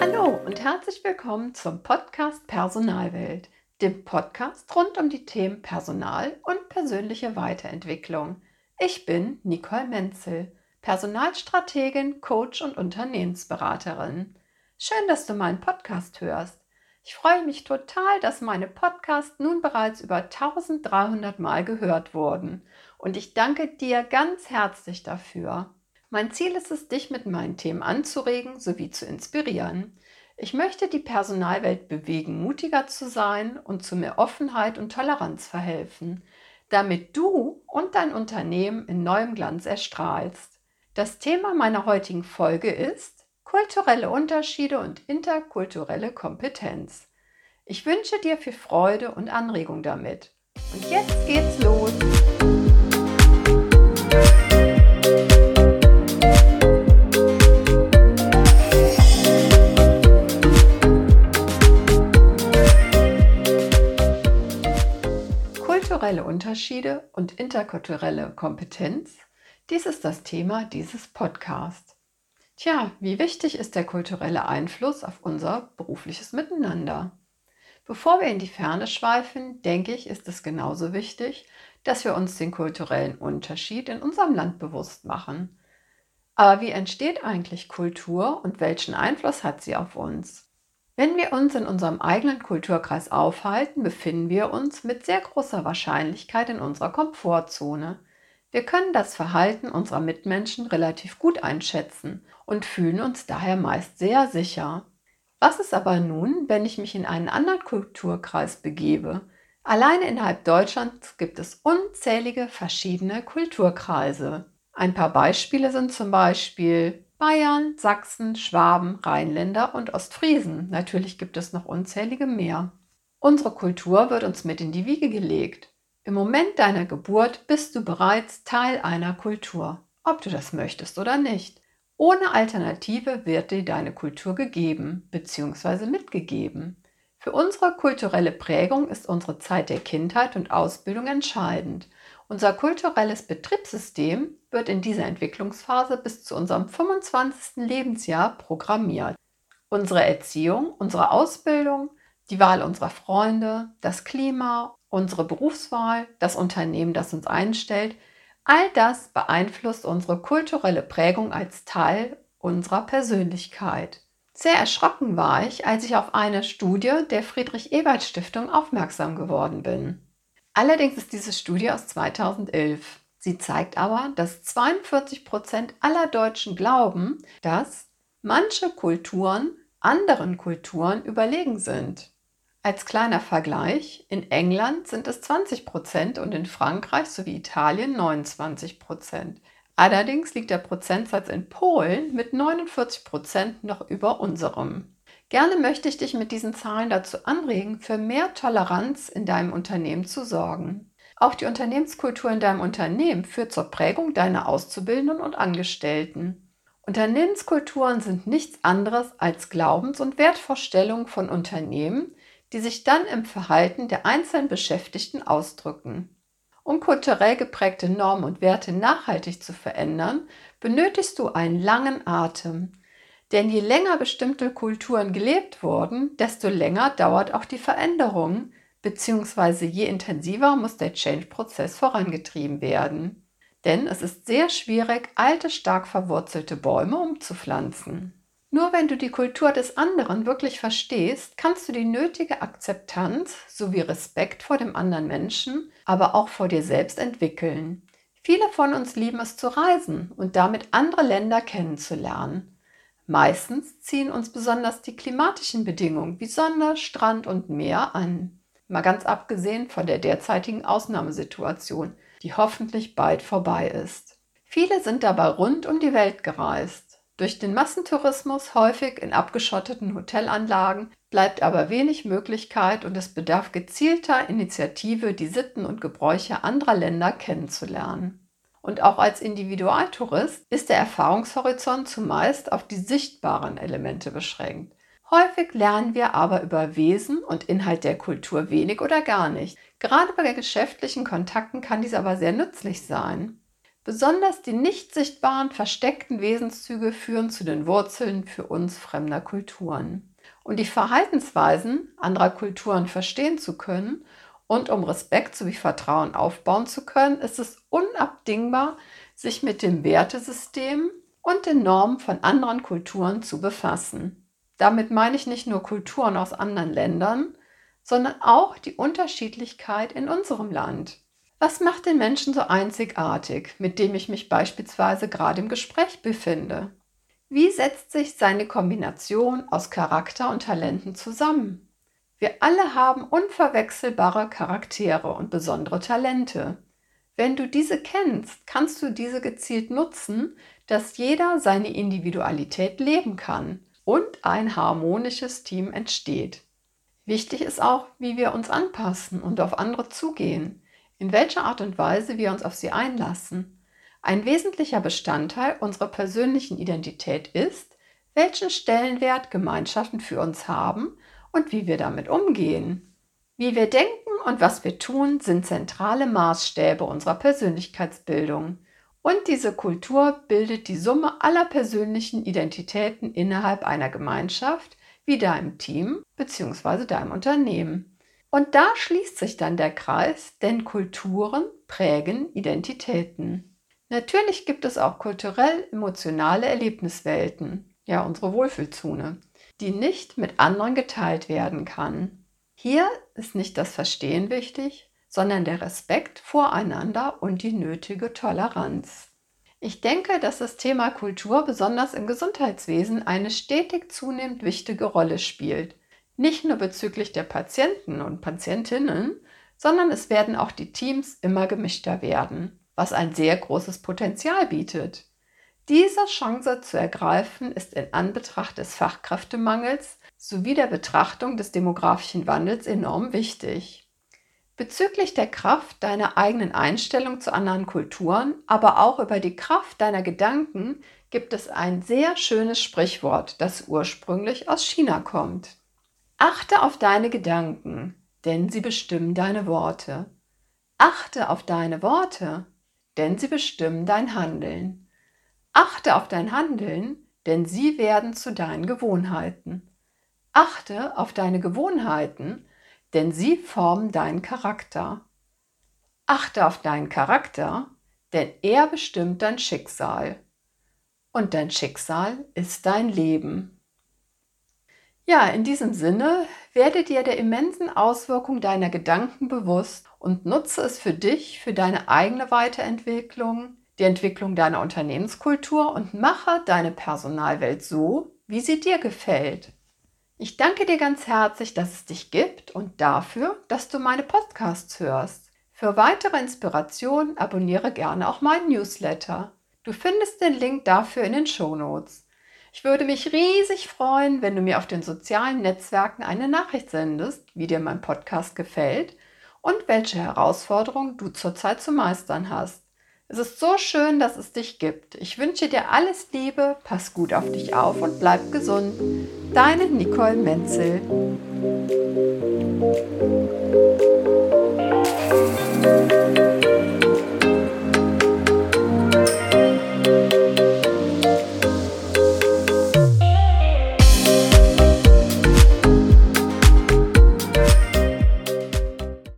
Hallo und herzlich willkommen zum Podcast Personalwelt, dem Podcast rund um die Themen Personal und persönliche Weiterentwicklung. Ich bin Nicole Menzel, Personalstrategin, Coach und Unternehmensberaterin. Schön, dass du meinen Podcast hörst. Ich freue mich total, dass meine Podcasts nun bereits über 1300 Mal gehört wurden und ich danke dir ganz herzlich dafür. Mein Ziel ist es, dich mit meinen Themen anzuregen sowie zu inspirieren. Ich möchte die Personalwelt bewegen, mutiger zu sein und zu mehr Offenheit und Toleranz verhelfen, damit du und dein Unternehmen in neuem Glanz erstrahlst. Das Thema meiner heutigen Folge ist kulturelle Unterschiede und interkulturelle Kompetenz. Ich wünsche dir viel Freude und Anregung damit. Und jetzt geht's los. Kulturelle Unterschiede und interkulturelle Kompetenz, dies ist das Thema dieses Podcasts. Tja, wie wichtig ist der kulturelle Einfluss auf unser berufliches Miteinander? Bevor wir in die Ferne schweifen, denke ich, ist es genauso wichtig, dass wir uns den kulturellen Unterschied in unserem Land bewusst machen. Aber wie entsteht eigentlich Kultur und welchen Einfluss hat sie auf uns? Wenn wir uns in unserem eigenen Kulturkreis aufhalten, befinden wir uns mit sehr großer Wahrscheinlichkeit in unserer Komfortzone. Wir können das Verhalten unserer Mitmenschen relativ gut einschätzen und fühlen uns daher meist sehr sicher. Was ist aber nun, wenn ich mich in einen anderen Kulturkreis begebe? Alleine innerhalb Deutschlands gibt es unzählige verschiedene Kulturkreise. Ein paar Beispiele sind zum Beispiel Bayern, Sachsen, Schwaben, Rheinländer und Ostfriesen. Natürlich gibt es noch unzählige mehr. Unsere Kultur wird uns mit in die Wiege gelegt. Im Moment deiner Geburt bist du bereits Teil einer Kultur, ob du das möchtest oder nicht. Ohne Alternative wird dir deine Kultur gegeben bzw. mitgegeben. Für unsere kulturelle Prägung ist unsere Zeit der Kindheit und Ausbildung entscheidend. Unser kulturelles Betriebssystem wird in dieser Entwicklungsphase bis zu unserem 25. Lebensjahr programmiert. Unsere Erziehung, unsere Ausbildung, die Wahl unserer Freunde, das Klima, unsere Berufswahl, das Unternehmen, das uns einstellt, All das beeinflusst unsere kulturelle Prägung als Teil unserer Persönlichkeit. Sehr erschrocken war ich, als ich auf eine Studie der Friedrich-Ebert-Stiftung aufmerksam geworden bin. Allerdings ist diese Studie aus 2011. Sie zeigt aber, dass 42 Prozent aller Deutschen glauben, dass manche Kulturen anderen Kulturen überlegen sind. Als kleiner Vergleich, in England sind es 20 Prozent und in Frankreich sowie Italien 29 Prozent. Allerdings liegt der Prozentsatz in Polen mit 49 Prozent noch über unserem. Gerne möchte ich dich mit diesen Zahlen dazu anregen, für mehr Toleranz in deinem Unternehmen zu sorgen. Auch die Unternehmenskultur in deinem Unternehmen führt zur Prägung deiner Auszubildenden und Angestellten. Unternehmenskulturen sind nichts anderes als Glaubens- und Wertvorstellungen von Unternehmen, die sich dann im Verhalten der einzelnen Beschäftigten ausdrücken. Um kulturell geprägte Normen und Werte nachhaltig zu verändern, benötigst du einen langen Atem. Denn je länger bestimmte Kulturen gelebt wurden, desto länger dauert auch die Veränderung, beziehungsweise je intensiver muss der Change-Prozess vorangetrieben werden. Denn es ist sehr schwierig, alte, stark verwurzelte Bäume umzupflanzen. Nur wenn du die Kultur des anderen wirklich verstehst, kannst du die nötige Akzeptanz sowie Respekt vor dem anderen Menschen, aber auch vor dir selbst entwickeln. Viele von uns lieben es zu reisen und damit andere Länder kennenzulernen. Meistens ziehen uns besonders die klimatischen Bedingungen wie Sonne, Strand und Meer an. Mal ganz abgesehen von der derzeitigen Ausnahmesituation, die hoffentlich bald vorbei ist. Viele sind dabei rund um die Welt gereist. Durch den Massentourismus häufig in abgeschotteten Hotelanlagen bleibt aber wenig Möglichkeit und es bedarf gezielter Initiative, die Sitten und Gebräuche anderer Länder kennenzulernen. Und auch als Individualtourist ist der Erfahrungshorizont zumeist auf die sichtbaren Elemente beschränkt. Häufig lernen wir aber über Wesen und Inhalt der Kultur wenig oder gar nicht. Gerade bei geschäftlichen Kontakten kann dies aber sehr nützlich sein. Besonders die nicht sichtbaren, versteckten Wesenszüge führen zu den Wurzeln für uns fremder Kulturen. Um die Verhaltensweisen anderer Kulturen verstehen zu können und um Respekt sowie Vertrauen aufbauen zu können, ist es unabdingbar, sich mit dem Wertesystem und den Normen von anderen Kulturen zu befassen. Damit meine ich nicht nur Kulturen aus anderen Ländern, sondern auch die Unterschiedlichkeit in unserem Land. Was macht den Menschen so einzigartig, mit dem ich mich beispielsweise gerade im Gespräch befinde? Wie setzt sich seine Kombination aus Charakter und Talenten zusammen? Wir alle haben unverwechselbare Charaktere und besondere Talente. Wenn du diese kennst, kannst du diese gezielt nutzen, dass jeder seine Individualität leben kann und ein harmonisches Team entsteht. Wichtig ist auch, wie wir uns anpassen und auf andere zugehen in welcher Art und Weise wir uns auf sie einlassen. Ein wesentlicher Bestandteil unserer persönlichen Identität ist, welchen Stellenwert Gemeinschaften für uns haben und wie wir damit umgehen. Wie wir denken und was wir tun, sind zentrale Maßstäbe unserer Persönlichkeitsbildung. Und diese Kultur bildet die Summe aller persönlichen Identitäten innerhalb einer Gemeinschaft, wie deinem Team bzw. deinem Unternehmen. Und da schließt sich dann der Kreis, denn Kulturen prägen Identitäten. Natürlich gibt es auch kulturell-emotionale Erlebniswelten, ja unsere Wohlfühlzone, die nicht mit anderen geteilt werden kann. Hier ist nicht das Verstehen wichtig, sondern der Respekt voreinander und die nötige Toleranz. Ich denke, dass das Thema Kultur besonders im Gesundheitswesen eine stetig zunehmend wichtige Rolle spielt nicht nur bezüglich der Patienten und Patientinnen, sondern es werden auch die Teams immer gemischter werden, was ein sehr großes Potenzial bietet. Diese Chance zu ergreifen ist in Anbetracht des Fachkräftemangels sowie der Betrachtung des demografischen Wandels enorm wichtig. Bezüglich der Kraft deiner eigenen Einstellung zu anderen Kulturen, aber auch über die Kraft deiner Gedanken gibt es ein sehr schönes Sprichwort, das ursprünglich aus China kommt. Achte auf deine Gedanken, denn sie bestimmen deine Worte. Achte auf deine Worte, denn sie bestimmen dein Handeln. Achte auf dein Handeln, denn sie werden zu deinen Gewohnheiten. Achte auf deine Gewohnheiten, denn sie formen deinen Charakter. Achte auf deinen Charakter, denn er bestimmt dein Schicksal. Und dein Schicksal ist dein Leben. Ja, in diesem Sinne, werde dir der immensen Auswirkung deiner Gedanken bewusst und nutze es für dich, für deine eigene Weiterentwicklung, die Entwicklung deiner Unternehmenskultur und mache deine Personalwelt so, wie sie dir gefällt. Ich danke dir ganz herzlich, dass es dich gibt und dafür, dass du meine Podcasts hörst. Für weitere Inspirationen abonniere gerne auch meinen Newsletter. Du findest den Link dafür in den Show Notes. Ich würde mich riesig freuen, wenn du mir auf den sozialen Netzwerken eine Nachricht sendest, wie dir mein Podcast gefällt und welche Herausforderungen du zurzeit zu meistern hast. Es ist so schön, dass es dich gibt. Ich wünsche dir alles Liebe, pass gut auf dich auf und bleib gesund. Deine Nicole Menzel.